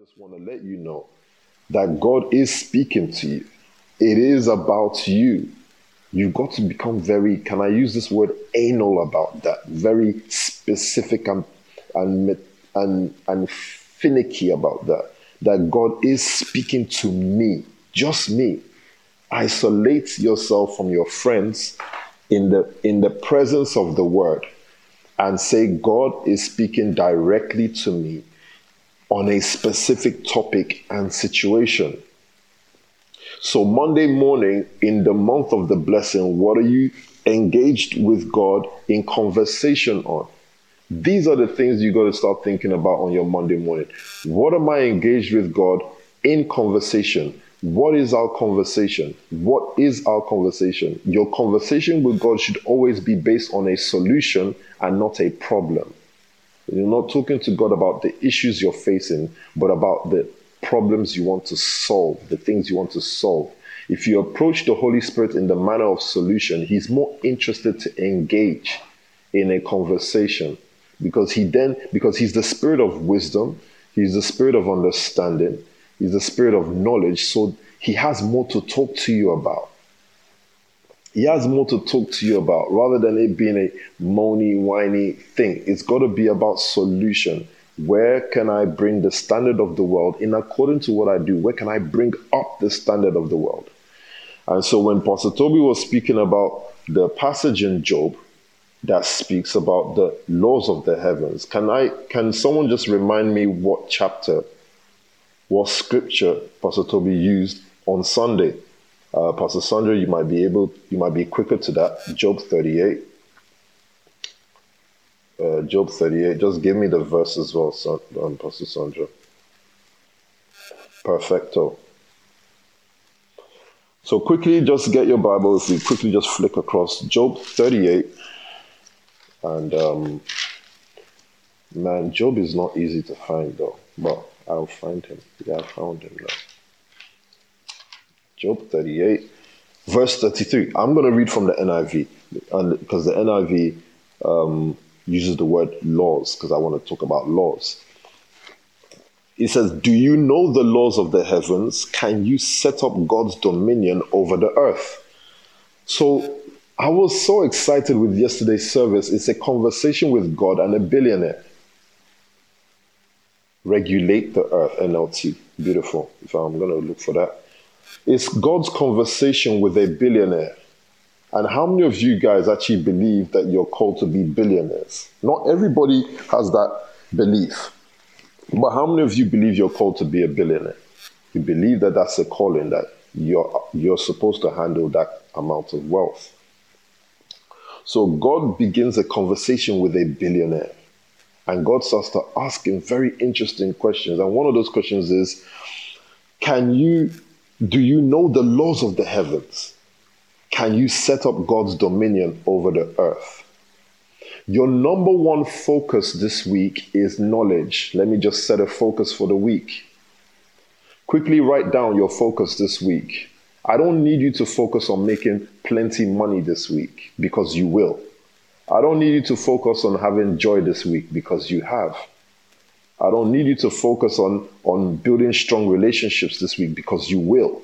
just want to let you know that God is speaking to you. It is about you. You've got to become very, can I use this word, anal about that? Very specific and, and, and, and finicky about that. That God is speaking to me, just me. Isolate yourself from your friends in the, in the presence of the word and say, God is speaking directly to me on a specific topic and situation. So, Monday morning in the month of the blessing, what are you engaged with God in conversation on? These are the things you got to start thinking about on your Monday morning. What am I engaged with God in conversation? What is our conversation? What is our conversation? Your conversation with God should always be based on a solution and not a problem. You're not talking to God about the issues you're facing, but about the problems you want to solve, the things you want to solve. If you approach the Holy Spirit in the manner of solution, He's more interested to engage in a conversation because He then, because He's the Spirit of wisdom, He's the Spirit of understanding, He's the spirit of knowledge. So he has more to talk to you about. He has more to talk to you about rather than it being a moany, whiny thing. It's got to be about solution. Where can I bring the standard of the world in according to what I do? Where can I bring up the standard of the world? And so when Pastor Tobi was speaking about the passage in Job that speaks about the laws of the heavens, can I can someone just remind me what chapter what scripture Pastor Tobi used on Sunday. Uh, Pastor Sandra, you might be able, you might be quicker to that. Job 38. Uh, Job 38. Just give me the verse as well, um, Pastor Sandra. Perfecto. So quickly, just get your Bible. If we quickly just flick across Job 38, and um, man, Job is not easy to find though, but I'll find him. Yeah, I found him now. Job 38, verse 33. I'm going to read from the NIV because the NIV um, uses the word laws because I want to talk about laws. It says, Do you know the laws of the heavens? Can you set up God's dominion over the earth? So I was so excited with yesterday's service. It's a conversation with God and a billionaire regulate the earth, NLT. Beautiful. If I'm going to look for that. It's God's conversation with a billionaire. And how many of you guys actually believe that you're called to be billionaires? Not everybody has that belief. But how many of you believe you're called to be a billionaire? You believe that that's a calling, that you're, you're supposed to handle that amount of wealth. So God begins a conversation with a billionaire. And God starts to ask him very interesting questions. And one of those questions is Can you, do you know the laws of the heavens? Can you set up God's dominion over the earth? Your number one focus this week is knowledge. Let me just set a focus for the week. Quickly write down your focus this week. I don't need you to focus on making plenty money this week because you will. I don't need you to focus on having joy this week because you have. I don't need you to focus on, on building strong relationships this week because you will.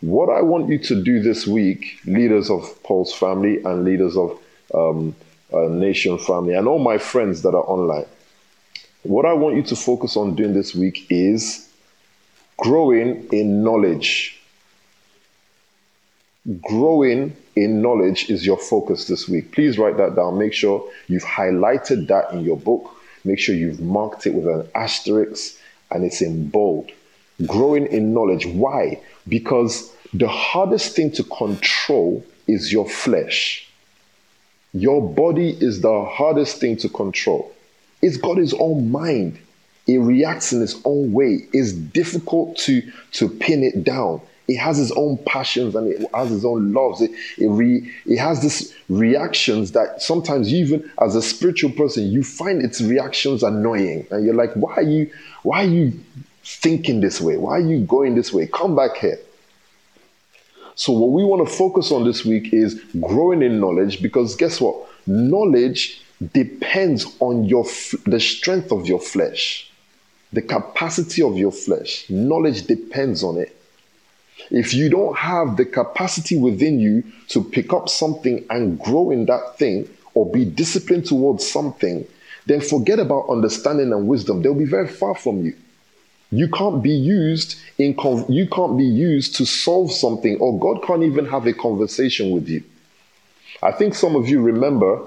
What I want you to do this week, leaders of Paul's family and leaders of um, Nation family, and all my friends that are online, what I want you to focus on doing this week is growing in knowledge. Growing in knowledge is your focus this week. Please write that down. Make sure you've highlighted that in your book. Make sure you've marked it with an asterisk and it's in bold. Growing in knowledge. Why? Because the hardest thing to control is your flesh. Your body is the hardest thing to control. It's got its own mind. It reacts in its own way. It's difficult to, to pin it down it has its own passions and it has its own loves. It, it, re, it has these reactions that sometimes even as a spiritual person, you find its reactions annoying. And you're like, why are you, why are you thinking this way? Why are you going this way? Come back here. So what we want to focus on this week is growing in knowledge because guess what? Knowledge depends on your the strength of your flesh. the capacity of your flesh. Knowledge depends on it. If you don't have the capacity within you to pick up something and grow in that thing or be disciplined towards something, then forget about understanding and wisdom. They'll be very far from you. You can't be used in you can't be used to solve something or God can't even have a conversation with you. I think some of you remember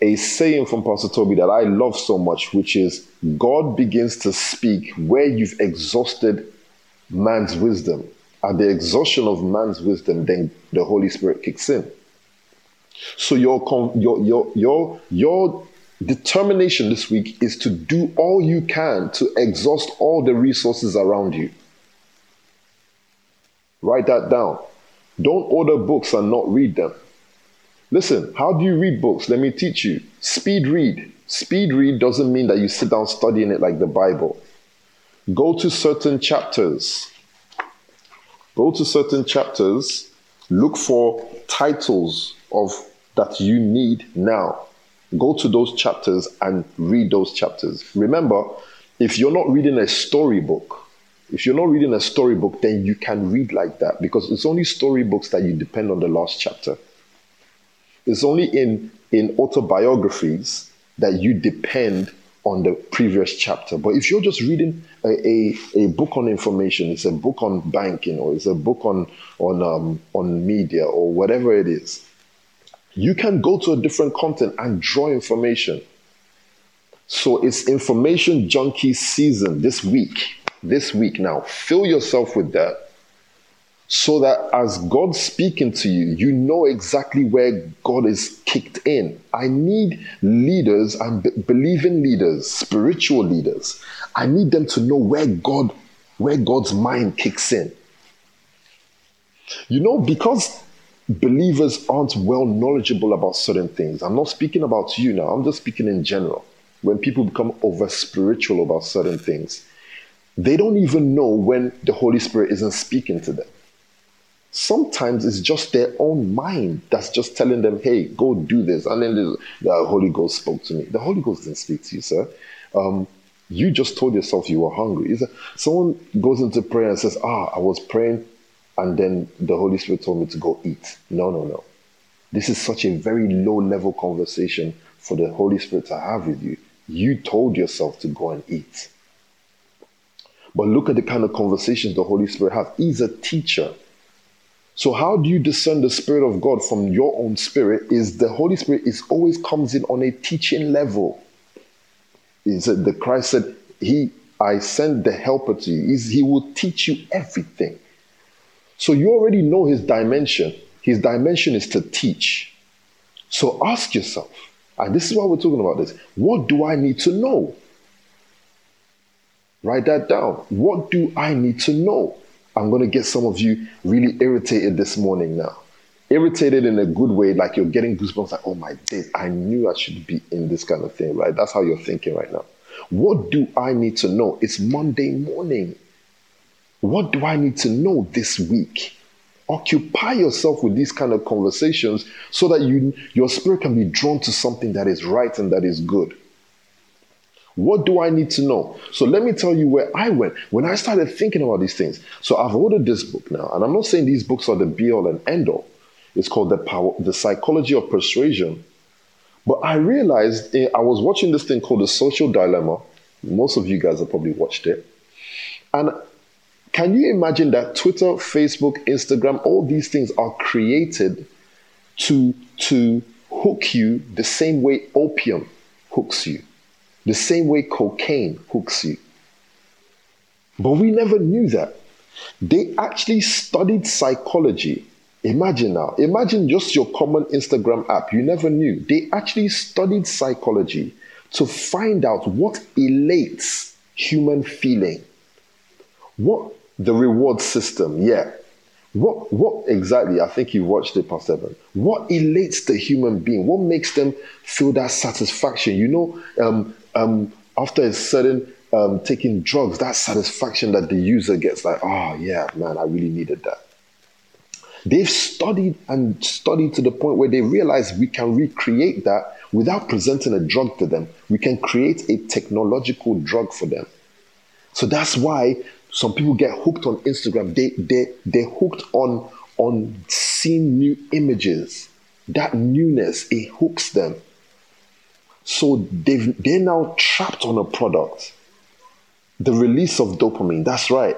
a saying from Pastor Tobi that I love so much, which is God begins to speak where you've exhausted man's wisdom. At the exhaustion of man's wisdom, then the Holy Spirit kicks in. So your your your your your determination this week is to do all you can to exhaust all the resources around you. Write that down. Don't order books and not read them. Listen, how do you read books? Let me teach you. Speed read. Speed read doesn't mean that you sit down studying it like the Bible. Go to certain chapters. Go to certain chapters. Look for titles of that you need now. Go to those chapters and read those chapters. Remember, if you're not reading a storybook, if you're not reading a storybook, then you can read like that because it's only storybooks that you depend on the last chapter. It's only in, in autobiographies that you depend on the previous chapter. But if you're just reading a, a, a, book on information, it's a book on banking, or it's a book on on um, on media, or whatever it is, you can go to a different content and draw information. So it's information junkie season this week. This week now, fill yourself with that so that as God's speaking to you, you know exactly where God is kicked in. I need leaders and b- believing leaders, spiritual leaders. I need them to know where God, where God's mind kicks in. You know, because believers aren't well knowledgeable about certain things. I'm not speaking about you now, I'm just speaking in general. When people become over spiritual about certain things, they don't even know when the Holy Spirit isn't speaking to them. Sometimes it's just their own mind that's just telling them, hey, go do this. And then the Holy Ghost spoke to me. The Holy Ghost didn't speak to you, sir. Um, you just told yourself you were hungry. Someone goes into prayer and says, ah, I was praying and then the Holy Spirit told me to go eat. No, no, no. This is such a very low level conversation for the Holy Spirit to have with you. You told yourself to go and eat. But look at the kind of conversations the Holy Spirit has. He's a teacher. So how do you discern the spirit of God from your own spirit? Is the Holy Spirit is always comes in on a teaching level. Is the Christ said, He I send the helper to you. He's, he will teach you everything. So you already know his dimension. His dimension is to teach. So ask yourself, and this is why we're talking about this. What do I need to know? Write that down. What do I need to know? I'm going to get some of you really irritated this morning now. Irritated in a good way, like you're getting goosebumps, like, oh my days, I knew I should be in this kind of thing, right? That's how you're thinking right now. What do I need to know? It's Monday morning. What do I need to know this week? Occupy yourself with these kind of conversations so that you, your spirit can be drawn to something that is right and that is good. What do I need to know? So let me tell you where I went when I started thinking about these things. So I've ordered this book now, and I'm not saying these books are the be all and end all. It's called the power, the psychology of persuasion. But I realized eh, I was watching this thing called the social dilemma. Most of you guys have probably watched it. And can you imagine that Twitter, Facebook, Instagram, all these things are created to, to hook you the same way opium hooks you? The same way cocaine hooks you. But we never knew that. They actually studied psychology. Imagine now, imagine just your common Instagram app. You never knew. They actually studied psychology to find out what elates human feeling. What the reward system, yeah. What what exactly? I think you watched it, Pastor Evan. What elates the human being? What makes them feel that satisfaction? You know, um, um, after a certain um, taking drugs, that satisfaction that the user gets, like, oh yeah, man, I really needed that. They've studied and studied to the point where they realize we can recreate that without presenting a drug to them. We can create a technological drug for them. So that's why some people get hooked on Instagram. They they they're hooked on on seeing new images. That newness, it hooks them. So they've they're now trapped on a product. The release of dopamine, that's right.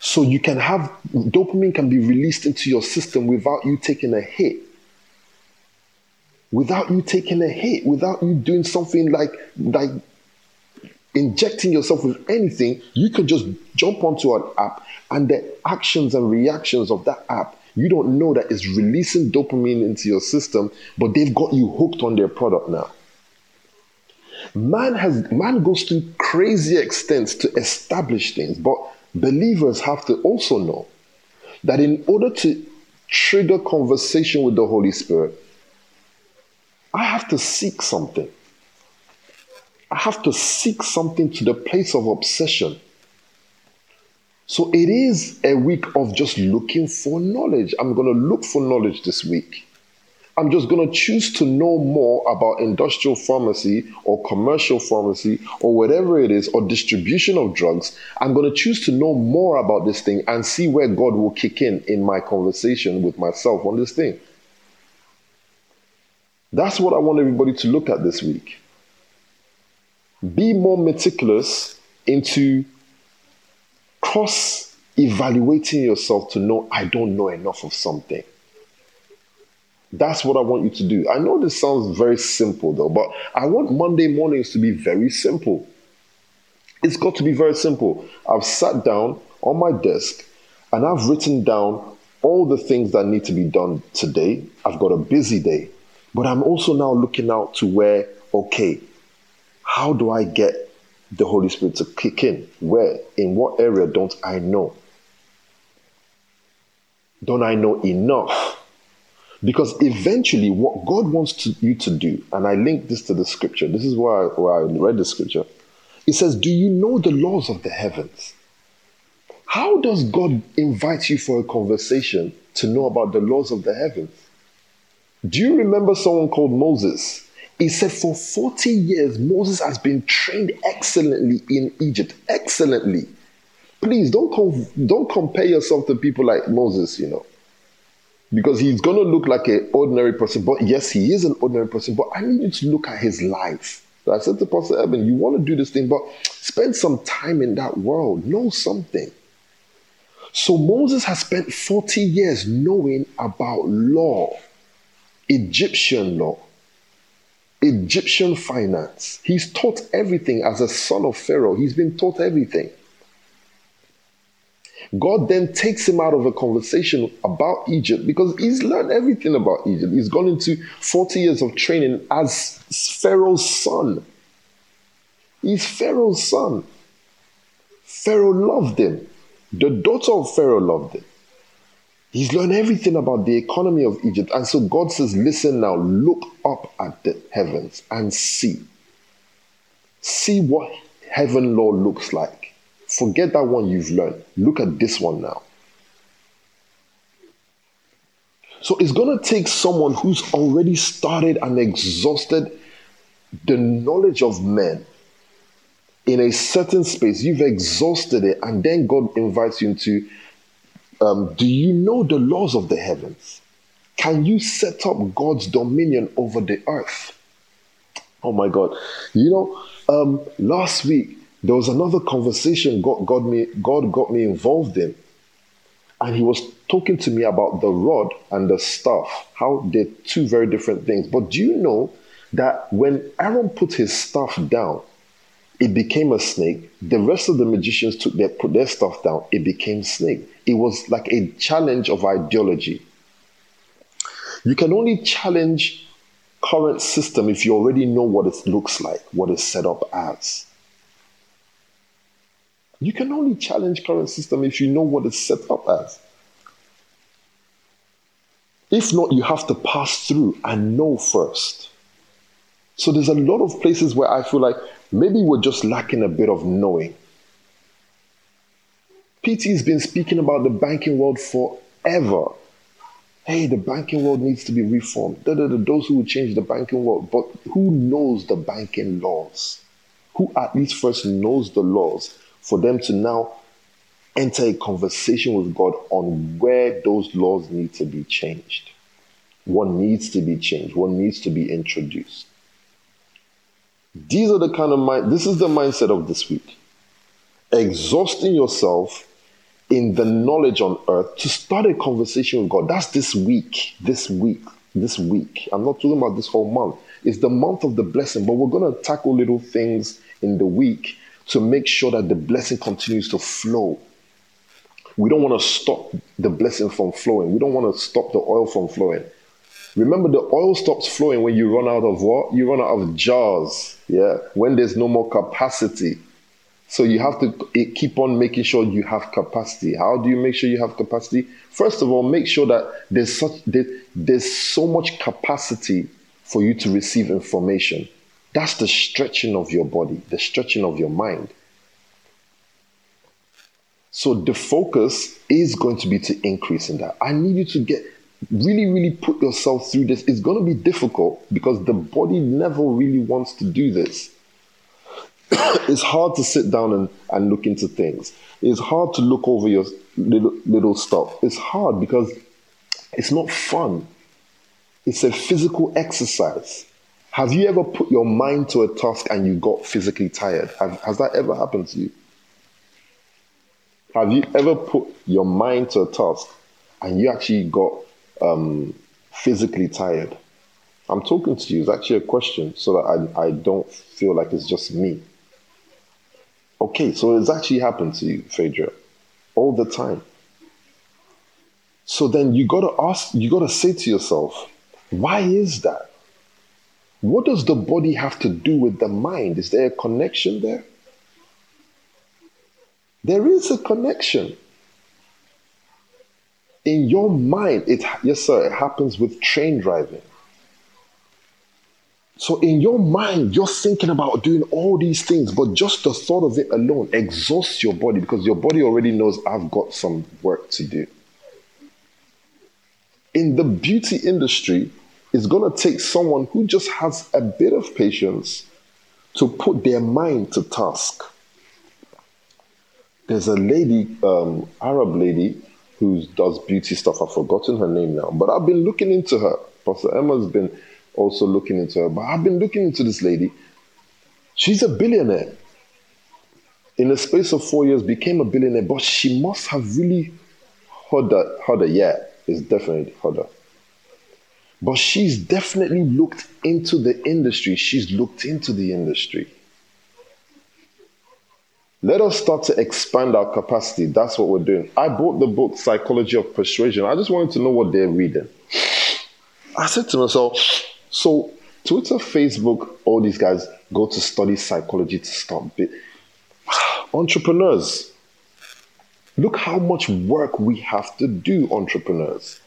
So you can have dopamine can be released into your system without you taking a hit. Without you taking a hit, without you doing something like like injecting yourself with anything, you can just jump onto an app and the actions and reactions of that app, you don't know that it's releasing dopamine into your system, but they've got you hooked on their product now. Man has man goes to crazy extents to establish things, but believers have to also know that in order to trigger conversation with the Holy Spirit, I have to seek something. I have to seek something to the place of obsession. So it is a week of just looking for knowledge. I'm going to look for knowledge this week. I'm just going to choose to know more about industrial pharmacy or commercial pharmacy or whatever it is, or distribution of drugs. I'm going to choose to know more about this thing and see where God will kick in in my conversation with myself on this thing. That's what I want everybody to look at this week. Be more meticulous into cross evaluating yourself to know I don't know enough of something. That's what I want you to do. I know this sounds very simple though, but I want Monday mornings to be very simple. It's got to be very simple. I've sat down on my desk and I've written down all the things that need to be done today. I've got a busy day, but I'm also now looking out to where, okay, how do I get the Holy Spirit to kick in? Where? In what area don't I know? Don't I know enough? Because eventually, what God wants to, you to do, and I link this to the scripture, this is why, why I read the scripture. It says, Do you know the laws of the heavens? How does God invite you for a conversation to know about the laws of the heavens? Do you remember someone called Moses? He said, For 40 years, Moses has been trained excellently in Egypt. Excellently. Please don't, don't compare yourself to people like Moses, you know because he's going to look like an ordinary person. But yes, he is an ordinary person. But I need you to look at his life. So I said to Pastor Eben, you want to do this thing, but spend some time in that world. Know something. So Moses has spent 40 years knowing about law, Egyptian law, Egyptian finance. He's taught everything as a son of Pharaoh. He's been taught everything. God then takes him out of a conversation about Egypt because he's learned everything about Egypt. He's gone into 40 years of training as Pharaoh's son. He's Pharaoh's son. Pharaoh loved him. The daughter of Pharaoh loved him. He's learned everything about the economy of Egypt. And so God says, Listen now, look up at the heavens and see. See what heaven law looks like. Forget that one you've learned. Look at this one now. So it's going to take someone who's already started and exhausted the knowledge of men in a certain space. You've exhausted it, and then God invites you into um, Do you know the laws of the heavens? Can you set up God's dominion over the earth? Oh my God. You know, um, last week there was another conversation God got me, God got me involved in. And he was talking to me about the rod and the staff, how they're two very different things. But do you know that when Aaron put his staff down, it became a snake. The rest of the magicians took their put their stuff down, it became snake. It was like a challenge of ideology. You can only challenge current system if you already know what it looks like, what it's set up as. You can only challenge current system if you know what it's set up as. If not, you have to pass through and know first. So there's a lot of places where I feel like maybe we're just lacking a bit of knowing. PT's been speaking about the banking world forever. Hey, the banking world needs to be reformed. Da, da, da, those who will change the banking world. But who knows the banking laws? Who at least first knows the laws for them to now enter a conversation with God on where those laws need to be changed. What needs to be changed, what needs to be introduced. These are the kind of mind, this is the mindset of this week. Exhausting yourself in the knowledge on earth to start a conversation with God. That's this week, this week, this week. I'm not talking about this whole month. It's the month of the blessing, but we're going to tackle little things in the week to make sure that the blessing continues to flow. We don't want to stop the blessing from flowing. We don't want to stop the oil from flowing. Remember, the oil stops flowing when you run out of what? You run out of jars. Yeah. When there's no more capacity. So you have to keep on making sure you have capacity. How do you make sure you have capacity? First of all, make sure that there's such there's so much capacity for you to receive information. That's the stretching of your body, the stretching of your mind. So the focus is going to be to increase in that. I need you to get really, really put yourself through this. It's going to be difficult because the body never really wants to do this. it's hard to sit down and, and look into things. It's hard to look over your little, little stuff. It's hard because it's not fun. It's a physical exercise. Have you ever put your mind to a task and you got physically tired? Have, has that ever happened to you? Have you ever put your mind to a task and you actually got um, physically tired? I'm talking to you. It's actually a question so that I, I don't feel like it's just me. Okay, so it's actually happened to you, Phaedra, all the time. So then you got to ask, you got to say to yourself, why is that? What does the body have to do with the mind? Is there a connection there? There is a connection. In your mind, it yes, sir, it happens with train driving. So in your mind, you're thinking about doing all these things, but just the thought of it alone exhausts your body because your body already knows I've got some work to do. In the beauty industry, it's going to take someone who just has a bit of patience to put their mind to task. There's a lady, um, Arab lady, who does beauty stuff. I've forgotten her name now, but I've been looking into her. Pastor Emma's been also looking into her, but I've been looking into this lady. She's a billionaire. In the space of four years, became a billionaire, but she must have really heard that. Heard that, yeah, it's definitely heard that. But she's definitely looked into the industry. She's looked into the industry. Let us start to expand our capacity. That's what we're doing. I bought the book Psychology of Persuasion. I just wanted to know what they're reading. I said to myself, so Twitter, Facebook, all these guys go to study psychology to start bit. Entrepreneurs, look how much work we have to do, entrepreneurs.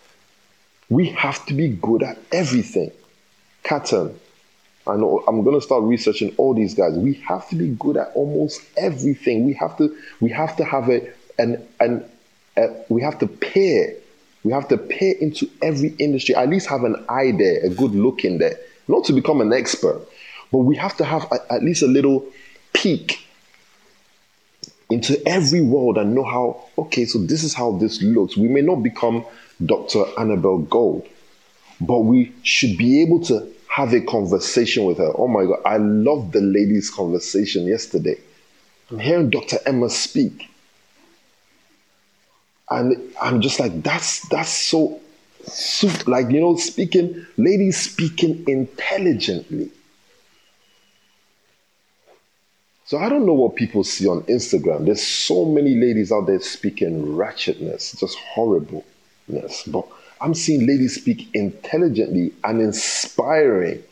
We have to be good at everything. Kattan, I know I'm to start researching all these guys. We have to be good at almost everything. We have to we have to have a an an a, we have to peer. We have to peer into every industry. At least have an eye there, a good look in there. Not to become an expert, but we have to have a, at least a little peek into every world and know how. Okay, so this is how this looks. We may not become Dr. Annabelle Gold. But we should be able to have a conversation with her. Oh my God, I loved the lady's conversation yesterday. I'm hearing Dr. Emma speak. And I'm just like, that's that's so, so like, you know, speaking, ladies speaking intelligently. So I don't know what people see on Instagram. There's so many ladies out there speaking ratchetness, just horrible. Yes, but I'm seeing ladies speak intelligently and inspiring,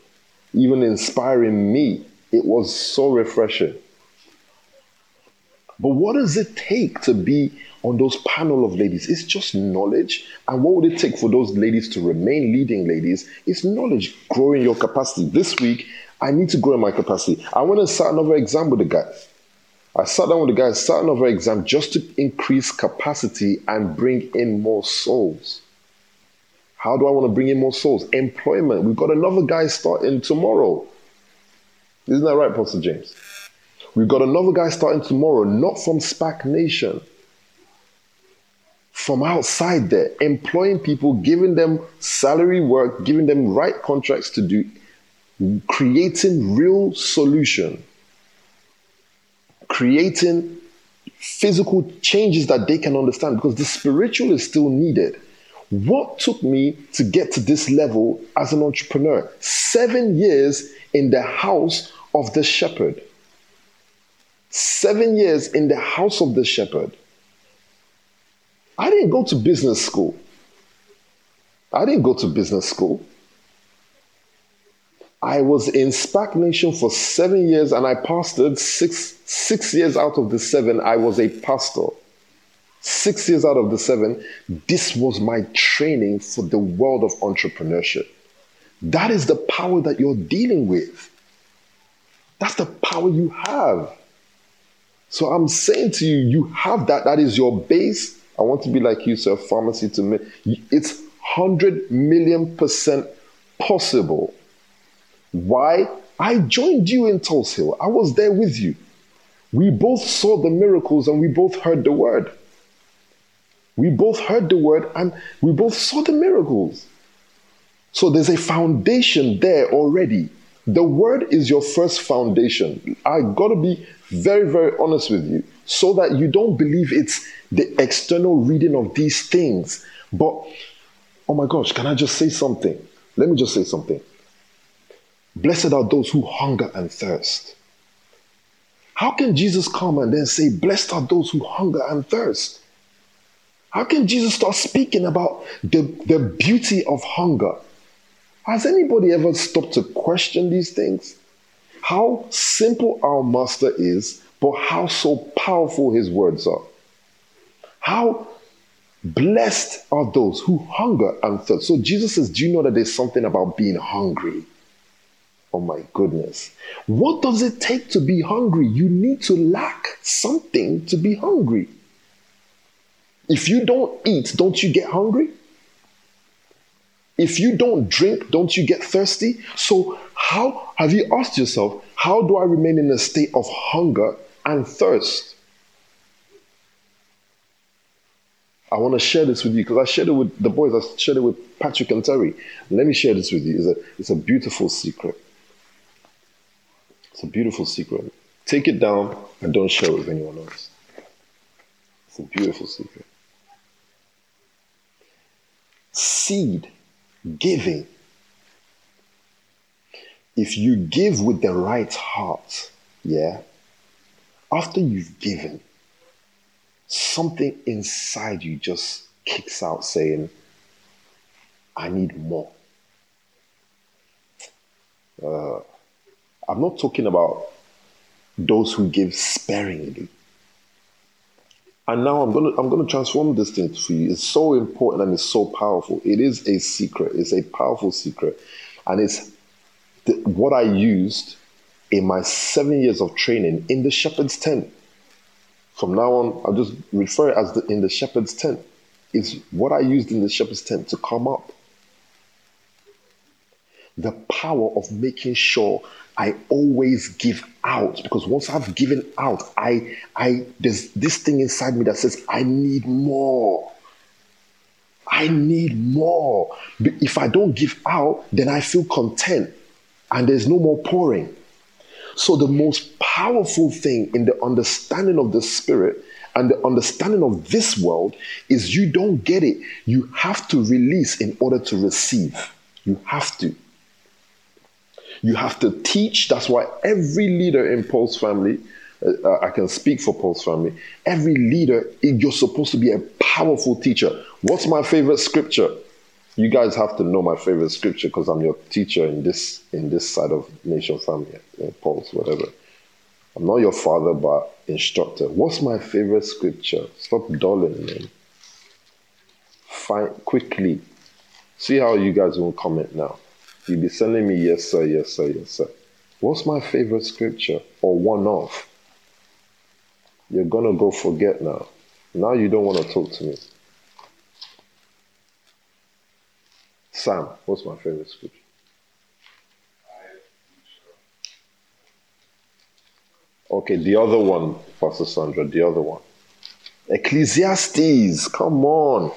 even inspiring me. It was so refreshing. But what does it take to be on those panel of ladies? It's just knowledge. And what would it take for those ladies to remain leading ladies? It's knowledge, growing your capacity. This week, I need to grow in my capacity. I want to start another exam with the guys. I sat down with the guys, sat another exam just to increase capacity and bring in more souls. How do I want to bring in more souls? Employment. We've got another guy starting tomorrow. Isn't that right, Pastor James? We've got another guy starting tomorrow, not from SPAC Nation, from outside there, employing people, giving them salary work, giving them right contracts to do, creating real solution, creating physical changes that they can understand because the spiritual is still needed. What took me to get to this level as an entrepreneur? Seven years in the house of the shepherd. Seven years in the house of the shepherd. I didn't go to business school. I didn't go to business school. I was in SPAC Nation for seven years and I pastored six, six years out of the seven. I was a pastor. Six years out of the seven, this was my training for the world of entrepreneurship. That is the power that you're dealing with. That's the power you have. So I'm saying to you, you have that. That is your base. I want to be like you, sir. Pharmacy to me. It's 100 million percent possible. Why? I joined you in Tulse Hill. I was there with you. We both saw the miracles and we both heard the word. We both heard the word and we both saw the miracles. So there's a foundation there already. The word is your first foundation. I got to be very, very honest with you so that you don't believe it's the external reading of these things. But, oh my gosh, can I just say something? Let me just say something. Blessed are those who hunger and thirst. How can Jesus come and then say, Blessed are those who hunger and thirst? How can Jesus start speaking about the, the beauty of hunger? Has anybody ever stopped to question these things? How simple our master is, but how so powerful his words are. How blessed are those who hunger and thirst. So Jesus says, Do you know that there's something about being hungry? Oh my goodness. What does it take to be hungry? You need to lack something to be hungry. If you don't eat, don't you get hungry? If you don't drink, don't you get thirsty? So, how have you asked yourself, how do I remain in a state of hunger and thirst? I want to share this with you because I shared it with the boys, I shared it with Patrick and Terry. Let me share this with you. It's a, it's a beautiful secret. It's a beautiful secret. Take it down and don't share it with anyone else. It's a beautiful secret. Seed giving. If you give with the right heart, yeah, after you've given, something inside you just kicks out saying, I need more. Uh, I'm not talking about those who give sparingly. And now I'm gonna I'm gonna transform this thing for you. It's so important and it's so powerful. It is a secret. It's a powerful secret, and it's the, what I used in my seven years of training in the shepherd's tent. From now on, I'll just refer it as the, in the shepherd's tent. It's what I used in the shepherd's tent to come up. The power of making sure I always give out because once I've given out, I, I, there's this thing inside me that says, I need more. I need more. If I don't give out, then I feel content and there's no more pouring. So, the most powerful thing in the understanding of the Spirit and the understanding of this world is you don't get it. You have to release in order to receive. You have to. You have to teach. That's why every leader in Pulse Family, uh, uh, I can speak for Pulse Family, every leader, you're supposed to be a powerful teacher. What's my favorite scripture? You guys have to know my favorite scripture because I'm your teacher in this in this side of Nation Family, uh, Pulse, whatever. I'm not your father, but instructor. What's my favorite scripture? Stop dulling, man. Find quickly. See how you guys will comment now. You'll be sending me, yes, sir, yes, sir, yes, sir. What's my favorite scripture or one of? You're going to go forget now. Now you don't want to talk to me. Sam, what's my favorite scripture? Okay, the other one, Pastor Sandra, the other one. Ecclesiastes, come on.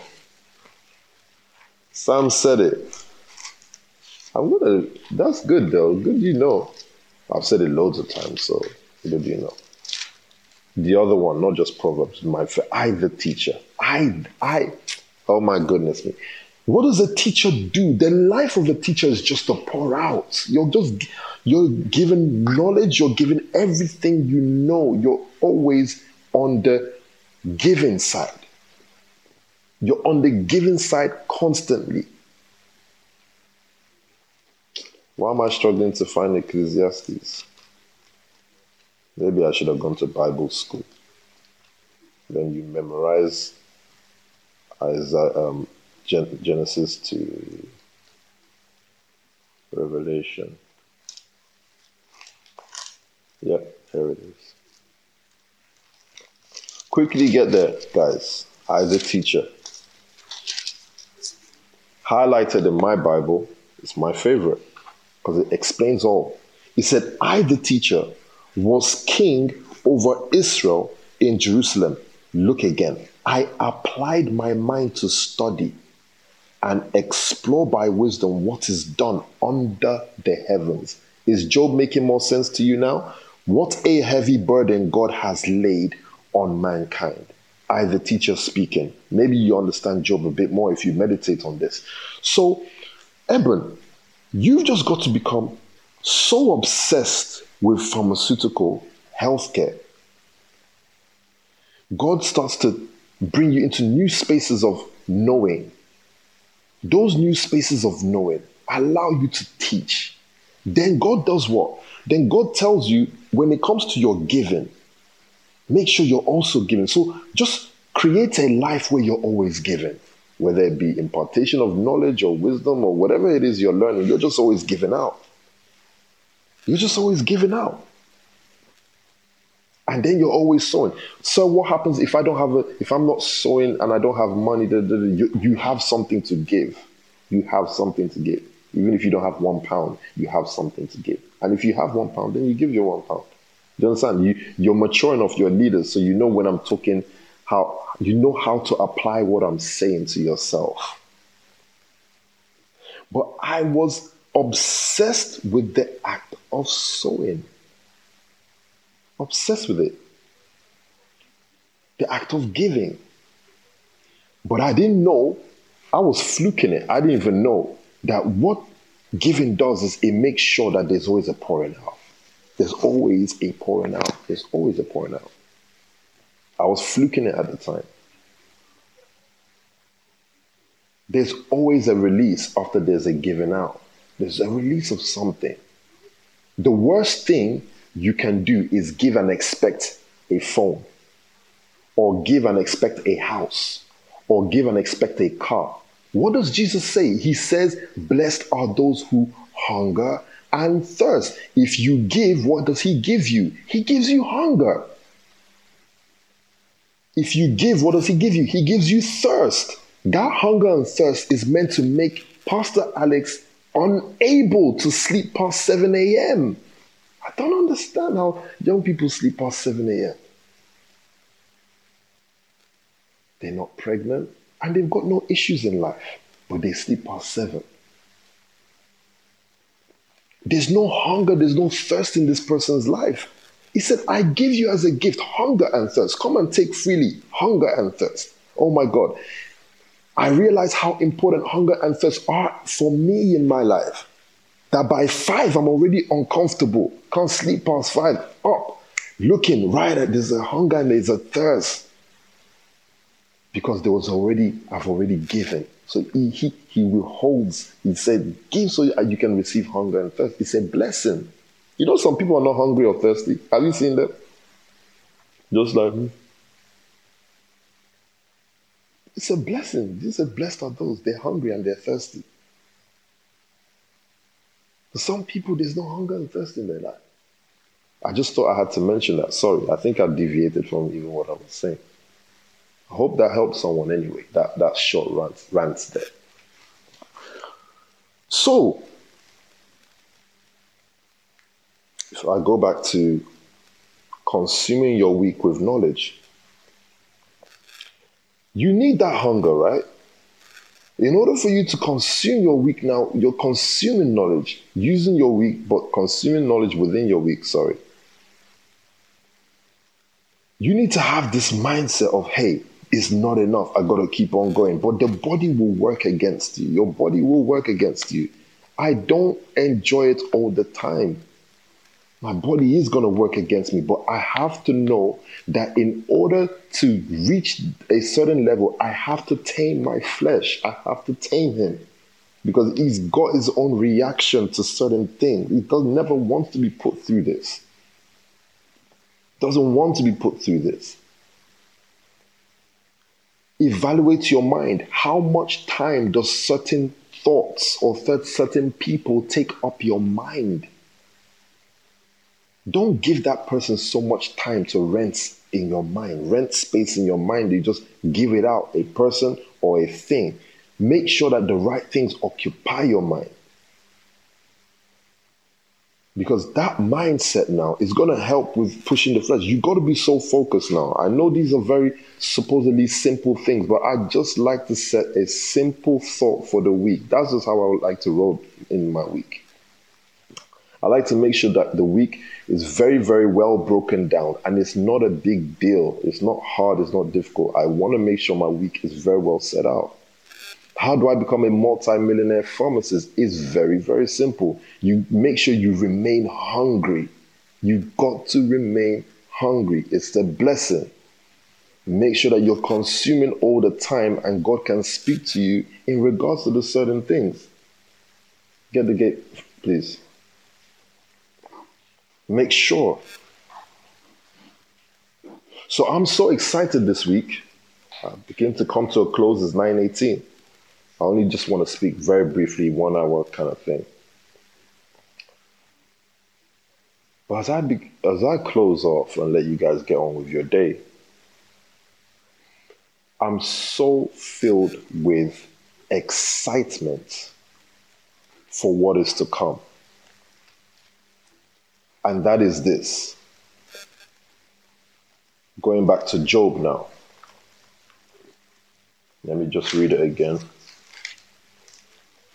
Sam said it. I'm gonna. That's good though. Good, you know. I've said it loads of times, so good, you know. The other one, not just Proverbs. My I, the teacher. I, I. Oh my goodness me. What does a teacher do? The life of a teacher is just to pour out. You're just you're given knowledge. You're given everything you know. You're always on the giving side. You're on the giving side constantly. Why am I struggling to find Ecclesiastes? Maybe I should have gone to Bible school. Then you memorize Isaiah, um, Genesis to Revelation. Yep, here it is. Quickly get there, guys. I, the teacher. Highlighted in my Bible, it's my favorite because it explains all. He said, I, the teacher, was king over Israel in Jerusalem. Look again. I applied my mind to study and explore by wisdom what is done under the heavens. Is Job making more sense to you now? What a heavy burden God has laid on mankind. I, the teacher, speaking. Maybe you understand Job a bit more if you meditate on this. So, Eben, You've just got to become so obsessed with pharmaceutical healthcare. God starts to bring you into new spaces of knowing. Those new spaces of knowing allow you to teach. Then God does what? Then God tells you when it comes to your giving, make sure you're also giving. So just create a life where you're always giving whether it be impartation of knowledge or wisdom or whatever it is you're learning, you're just always giving out. You're just always giving out. And then you're always sowing. So what happens if I don't have a, if I'm not sowing and I don't have money, you, you have something to give. You have something to give. Even if you don't have one pound, you have something to give. And if you have one pound, then you give your one pound. Do you understand? You, you're mature enough, you're leaders, so you know when I'm talking how you know how to apply what I'm saying to yourself. But I was obsessed with the act of sowing. Obsessed with it. The act of giving. But I didn't know, I was fluking it. I didn't even know that what giving does is it makes sure that there's always a pouring out. There's always a pouring out. There's always a pouring out. I was fluking it at the time. There's always a release after there's a giving out. There's a release of something. The worst thing you can do is give and expect a phone, or give and expect a house, or give and expect a car. What does Jesus say? He says, Blessed are those who hunger and thirst. If you give, what does He give you? He gives you hunger. If you give, what does he give you? He gives you thirst. That hunger and thirst is meant to make Pastor Alex unable to sleep past 7 a.m. I don't understand how young people sleep past 7 a.m. They're not pregnant and they've got no issues in life, but they sleep past 7. There's no hunger, there's no thirst in this person's life. He said, I give you as a gift hunger and thirst. Come and take freely hunger and thirst. Oh my God. I realize how important hunger and thirst are for me in my life. That by five, I'm already uncomfortable. Can't sleep past five. Up, looking right at there's a hunger and there's a thirst. Because there was already, I've already given. So he, he, he withholds. He said, Give so you can receive hunger and thirst. It's a blessing. You know, some people are not hungry or thirsty. Have you seen them? Just like me. It's a blessing. This is blessed are those. They're hungry and they're thirsty. For some people, there's no hunger and thirst in their life. I just thought I had to mention that. Sorry, I think I deviated from even what I was saying. I hope that helps someone anyway, that, that short rant, rant there. So, I go back to consuming your week with knowledge. You need that hunger, right? In order for you to consume your week now, you're consuming knowledge, using your week, but consuming knowledge within your week, sorry. You need to have this mindset of, hey, it's not enough. I got to keep on going. But the body will work against you. Your body will work against you. I don't enjoy it all the time my body is going to work against me. But I have to know that in order to reach a certain level, I have to tame my flesh. I have to tame him because he's got his own reaction to certain things. He does never want to be put through this. Doesn't want to be put through this. Evaluate your mind. How much time does certain thoughts or certain people take up your mind? Don't give that person so much time to rent in your mind, rent space in your mind. You just give it out, a person or a thing. Make sure that the right things occupy your mind. Because that mindset now is going to help with pushing the flesh. You got to be so focused now. I know these are very supposedly simple things, but I just like to set a simple thought for the week. That's just how I would like to roll in my week. I like to make sure that the week is very, very well broken down and it's not a big deal. It's not hard, it's not difficult. I want to make sure my week is very well set out. How do I become a multi-millionaire pharmacist? It's very, very simple. You make sure you remain hungry. You've got to remain hungry. It's a blessing. Make sure that you're consuming all the time and God can speak to you in regards to the certain things. Get the gate, please. Make sure. So I'm so excited this week. I begin to come to a close. It's 9:18. I only just want to speak very briefly, one hour kind of thing. But as I be, as I close off and let you guys get on with your day, I'm so filled with excitement for what is to come. And that is this. Going back to Job now. Let me just read it again.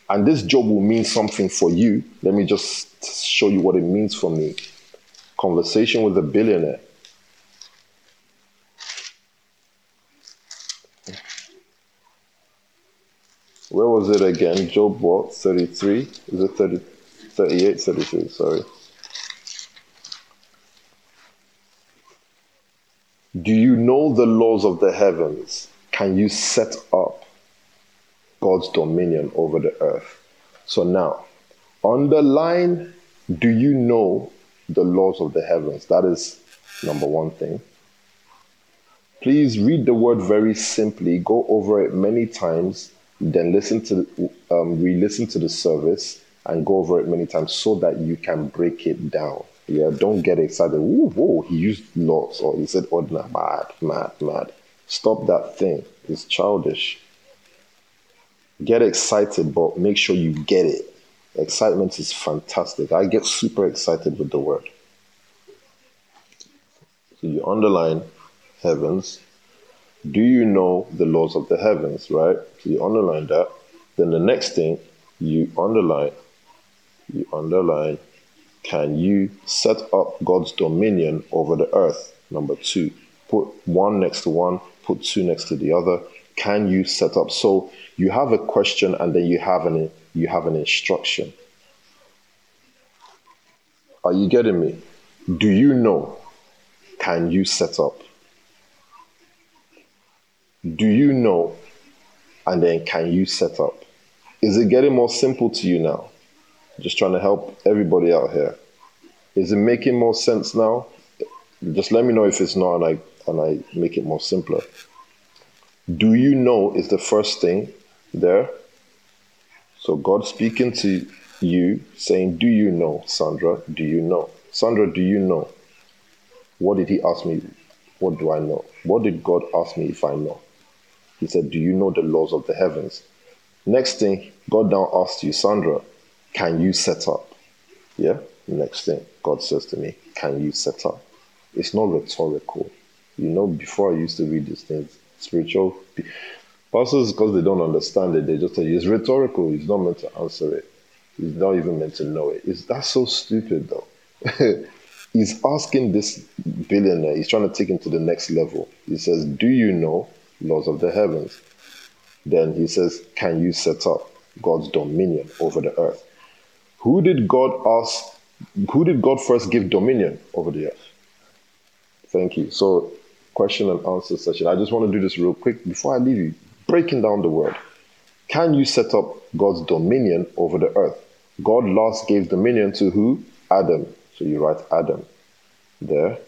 And this Job will mean something for you. Let me just show you what it means for me. Conversation with a billionaire. Where was it again? Job what? 33? Is it 30, 38, 33? Sorry. Do you know the laws of the heavens? Can you set up God's dominion over the earth? So now, underline, do you know the laws of the heavens? That is number one thing. Please read the word very simply, go over it many times, then listen to, um, re listen to the service and go over it many times so that you can break it down. Yeah, don't get excited. Whoa, whoa, he used lots or he said oh, ordinary. Mad, mad, mad. Stop that thing. It's childish. Get excited, but make sure you get it. Excitement is fantastic. I get super excited with the word. So you underline heavens. Do you know the laws of the heavens, right? So you underline that. Then the next thing you underline, you underline can you set up God's dominion over the earth? Number two, put one next to one, put two next to the other. Can you set up? So you have a question and then you have an you have an instruction. Are you getting me? Do you know? Can you set up? Do you know? And then can you set up? Is it getting more simple to you now? Just trying to help everybody out here. Is it making more sense now? Just let me know if it's not and I and I make it more simpler. Do you know is the first thing there? So God speaking to you saying, Do you know, Sandra? Do you know? Sandra, do you know? What did he ask me? What do I know? What did God ask me if I know? He said, Do you know the laws of the heavens? Next thing, God now asked you, Sandra, can you set up? Yeah? Next thing, God says to me, Can you set up? It's not rhetorical. You know, before I used to read these things, spiritual pastors, because they don't understand it, they just you it's rhetorical. He's not meant to answer it. He's not even meant to know it. It's, that's so stupid, though. he's asking this billionaire, he's trying to take him to the next level. He says, Do you know laws of the heavens? Then he says, Can you set up God's dominion over the earth? Who did God ask? Who did God first give dominion over the earth? Thank you. So, question and answer session. I just want to do this real quick before I leave you. Breaking down the word. Can you set up God's dominion over the earth? God last gave dominion to who? Adam. So you write Adam there.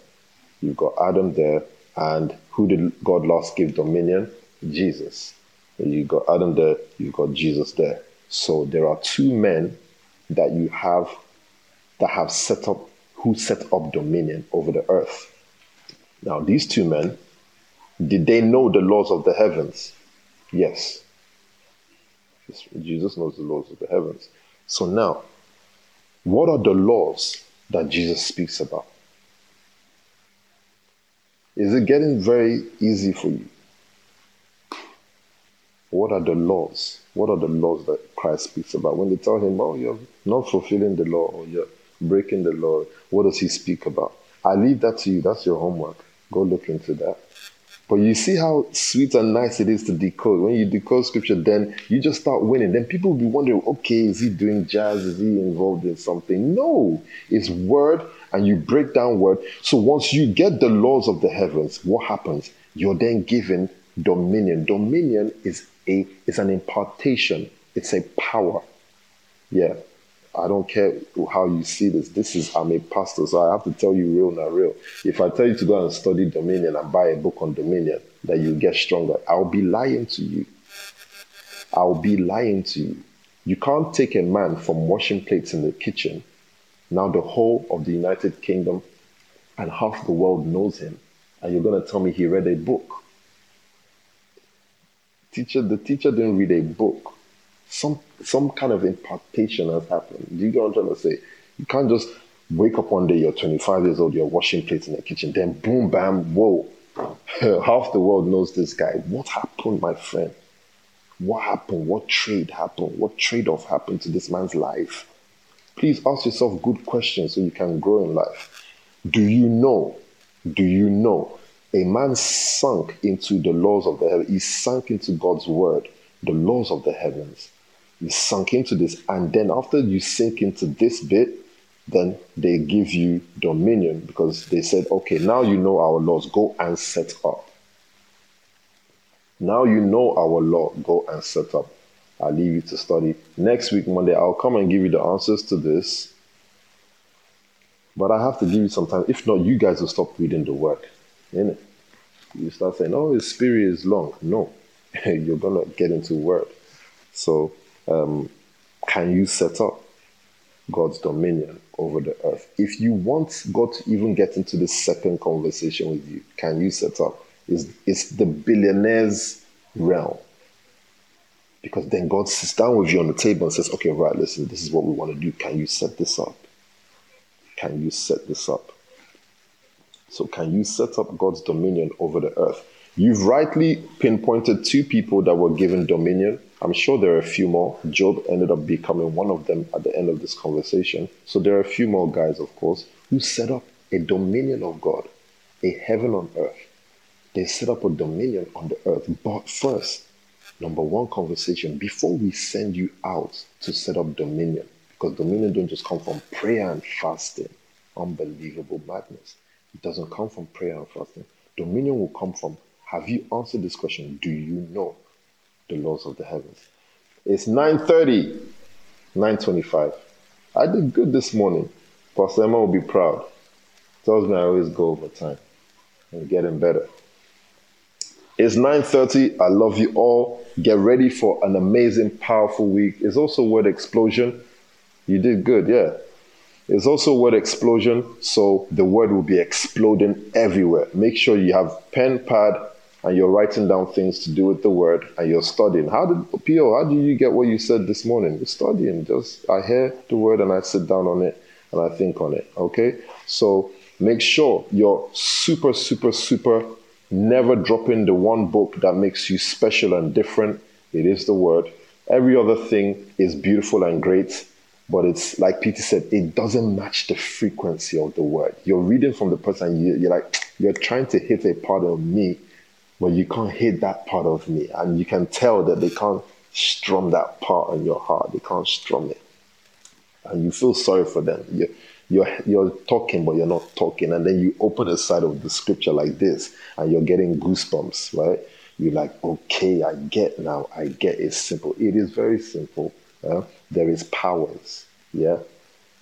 You've got Adam there. And who did God last give dominion? Jesus. You've got Adam there, You've got Jesus there. So there are two men that you have that have set up who set up dominion over the earth. Now, these two men, did they know the laws of the heavens? Yes. Jesus knows the laws of the heavens. So now, what are the laws that Jesus speaks about? Is it getting very easy for you? What are the laws? What are the laws that Christ speaks about? When they tell him, oh, you're not fulfilling the law or you're breaking the law, what does he speak about? I leave that to you. That's your homework. Go look into that. But you see how sweet and nice it is to decode. When you decode scripture, then you just start winning. Then people will be wondering, okay, is he doing jazz? Is he involved in something? No, it's word and you break down word. So once you get the laws of the heavens, what happens? You're then given dominion. Dominion is a is an impartation. It's a power. Yeah. I don't care how you see this. This is I'm a pastor, so I have to tell you real not real. If I tell you to go and study dominion and buy a book on dominion, that you get stronger, I'll be lying to you. I'll be lying to you. You can't take a man from washing plates in the kitchen. Now the whole of the United Kingdom and half the world knows him, and you're gonna tell me he read a book teacher, the teacher didn't read a book. Some some kind of impartation has happened. Do you get what I'm trying to say? You can't just wake up one day, you're 25 years old, you're washing plates in the kitchen, then boom, bam, whoa. Half the world knows this guy. What happened, my friend? What happened? What trade happened? What trade off happened to this man's life? Please ask yourself good questions so you can grow in life. Do you know? Do you know a man sunk into the laws of the heavens. He sunk into God's word, the laws of the heavens. He sunk into this. And then after you sink into this bit, then they give you dominion because they said, okay, now you know our laws, go and set up. Now you know our law, go and set up. I'll leave you to study. Next week, Monday, I'll come and give you the answers to this. But I have to give you some time. If not, you guys will stop reading the work. Innit? You start saying, oh, his spirit is long. No, you're going to get into word. So, um, can you set up God's dominion over the earth? If you want God to even get into the second conversation with you, can you set up? It's, it's the billionaire's realm. Because then God sits down with you on the table and says, okay, right, listen, this is what we want to do. Can you set this up? Can you set this up? So, can you set up God's dominion over the earth? You've rightly pinpointed two people that were given dominion. I'm sure there are a few more. Job ended up becoming one of them at the end of this conversation. So, there are a few more guys, of course, who set up a dominion of God, a heaven on earth. They set up a dominion on the earth. But first, number one conversation before we send you out to set up dominion, because dominion don't just come from prayer and fasting. Unbelievable madness. It doesn't come from prayer and fasting. Dominion will come from have you answered this question? Do you know the laws of the heavens? It's 9:30, 9:25. I did good this morning. Pastor Emma will be proud. Tells me I always go over time and getting better. It's 9:30. I love you all. Get ready for an amazing, powerful week. It's also word explosion. You did good, yeah. It's also word explosion, so the word will be exploding everywhere. Make sure you have pen, pad, and you're writing down things to do with the word and you're studying. How did Pio, how did you get what you said this morning? You're studying. Just I hear the word and I sit down on it and I think on it. Okay? So Make sure you're super, super, super never dropping the one book that makes you special and different. It is the word. Every other thing is beautiful and great, but it's like Peter said, it doesn't match the frequency of the word. You're reading from the person, you're like, you're trying to hit a part of me, but you can't hit that part of me. And you can tell that they can't strum that part in your heart. They can't strum it. And you feel sorry for them. You, you're you're talking but you're not talking and then you open a side of the scripture like this and you're getting goosebumps right you're like okay i get now i get it's simple it is very simple uh, there is powers yeah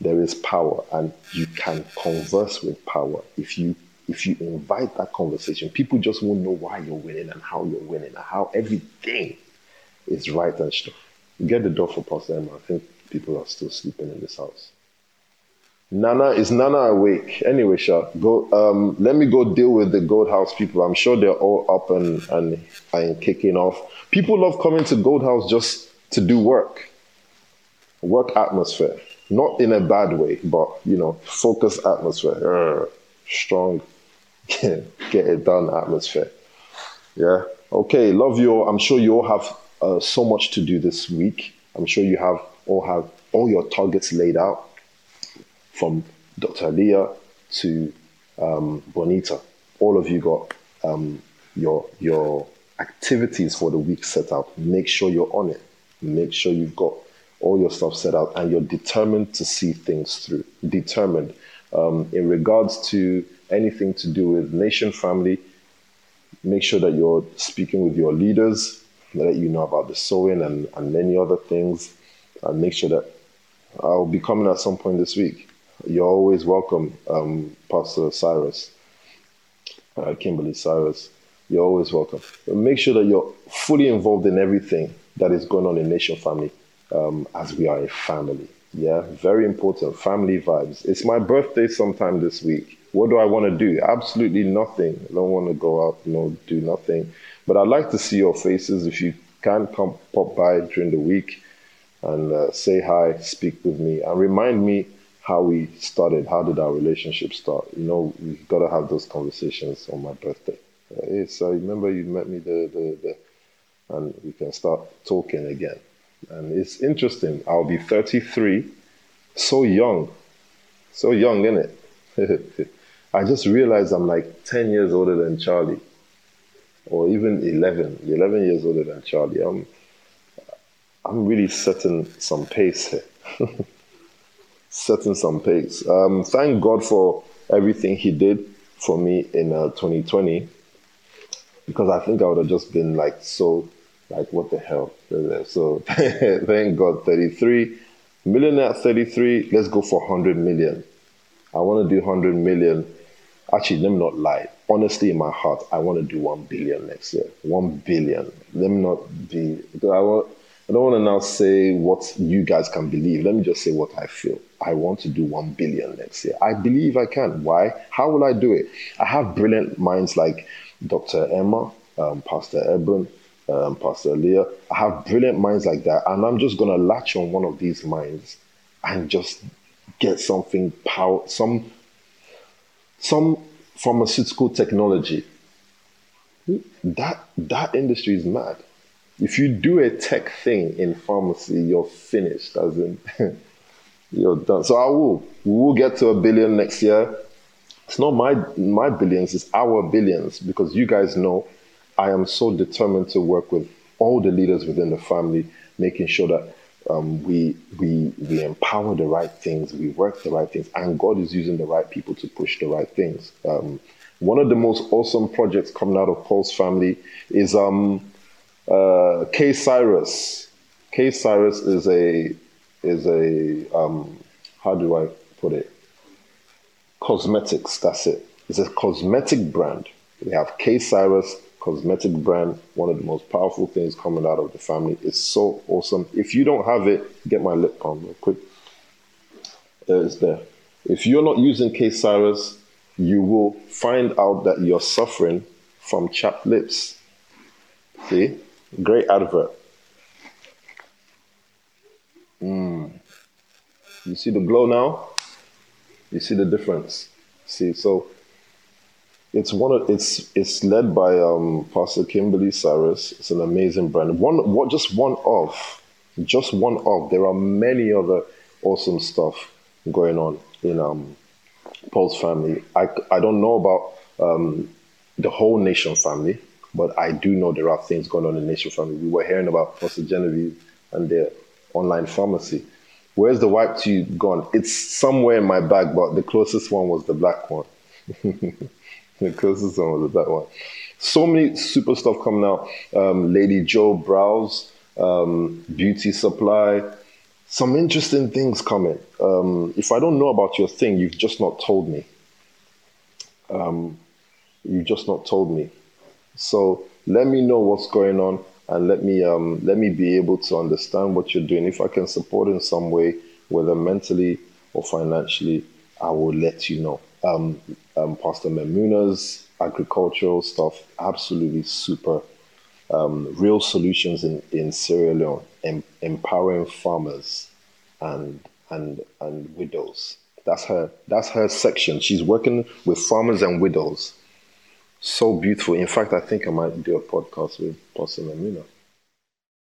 there is power and you can converse with power if you if you invite that conversation people just won't know why you're winning and how you're winning and how everything is right and stuff get the door for pastor emma i think people are still sleeping in this house Nana is Nana awake? Anyway, Sha, go. Um, let me go deal with the Gold House people. I'm sure they're all up and and, and kicking off. People love coming to Gold House just to do work, work atmosphere. Not in a bad way, but you know, focus atmosphere, Urgh, strong, get it done atmosphere. Yeah. Okay. Love you all. I'm sure you all have uh, so much to do this week. I'm sure you have all have all your targets laid out from Dr. Leah to um, Bonita. All of you got um, your your activities for the week set out. Make sure you're on it. Make sure you've got all your stuff set out and you're determined to see things through. Determined. Um, in regards to anything to do with nation family, make sure that you're speaking with your leaders, let you know about the sowing and, and many other things, and make sure that I'll be coming at some point this week. You're always welcome, um, Pastor Cyrus, uh, Kimberly Cyrus. You're always welcome. Make sure that you're fully involved in everything that is going on in Nation Family um, as we are a family. Yeah, very important. Family vibes. It's my birthday sometime this week. What do I want to do? Absolutely nothing. I don't want to go out, you know, do nothing. But I'd like to see your faces if you can come pop by during the week and uh, say hi, speak with me, and remind me how we started, how did our relationship start? You know, we got to have those conversations on my birthday. Uh, hey, so remember you met me the, the, the, and we can start talking again. And it's interesting. I'll be 33, so young, so young, isn't it? I just realized I'm like 10 years older than Charlie, or even 11, 11 years older than Charlie. I'm, I'm really setting some pace here. setting some pace. Um, thank God for everything He did for me in uh, 2020 because I think I would have just been like so, like, what the hell? So thank God, 33 million at 33. Let's go for 100 million. I want to do 100 million. Actually, let me not lie. Honestly, in my heart, I want to do 1 billion next year. 1 billion. Let me not be, I want, I don't want to now say what you guys can believe. Let me just say what I feel. I want to do 1 billion next year. I believe I can. Why? How will I do it? I have brilliant minds like Dr. Emma, um, Pastor Ebron, um, Pastor Leah. Have brilliant minds like that. And I'm just going to latch on one of these minds and just get something power, some, some pharmaceutical technology. That, that industry is mad. If you do a tech thing in pharmacy, you're finished, as in you're done. So I will. We will get to a billion next year. It's not my my billions, it's our billions because you guys know I am so determined to work with all the leaders within the family, making sure that um, we we we empower the right things, we work the right things, and God is using the right people to push the right things. Um, one of the most awesome projects coming out of Paul's family is um, uh, K Cyrus. K Cyrus is a is a um, how do I put it? Cosmetics. That's it. It's a cosmetic brand. We have K Cyrus cosmetic brand. One of the most powerful things coming out of the family. It's so awesome. If you don't have it, get my lip balm real quick. It's there. If you're not using K Cyrus, you will find out that you're suffering from chapped lips. See? Great advert. Mm. You see the glow now? You see the difference? See, so it's one of it's it's led by um, Pastor Kimberly Cyrus. It's an amazing brand. One what just one of, just one of. There are many other awesome stuff going on in um, Paul's family. I I don't know about um, the whole Nation family, but I do know there are things going on in the Nation family. We were hearing about Pastor Genevieve and their online pharmacy. Where's the wipe to gone? It's somewhere in my bag, but the closest one was the black one. the closest one was black one. So many super stuff coming out. Um, Lady Joe Brows, um, Beauty Supply. Some interesting things coming. Um, if I don't know about your thing, you've just not told me. Um, you've just not told me. So let me know what's going on and let me um, let me be able to understand what you're doing. If I can support in some way, whether mentally or financially, I will let you know. Um, um, Pastor Memuna's agricultural stuff, absolutely super. Um, real solutions in, in Sierra Leone, em- empowering farmers and and and widows. That's her. That's her section. She's working with farmers and widows so beautiful. In fact, I think I might do a podcast with Pastor Memuna.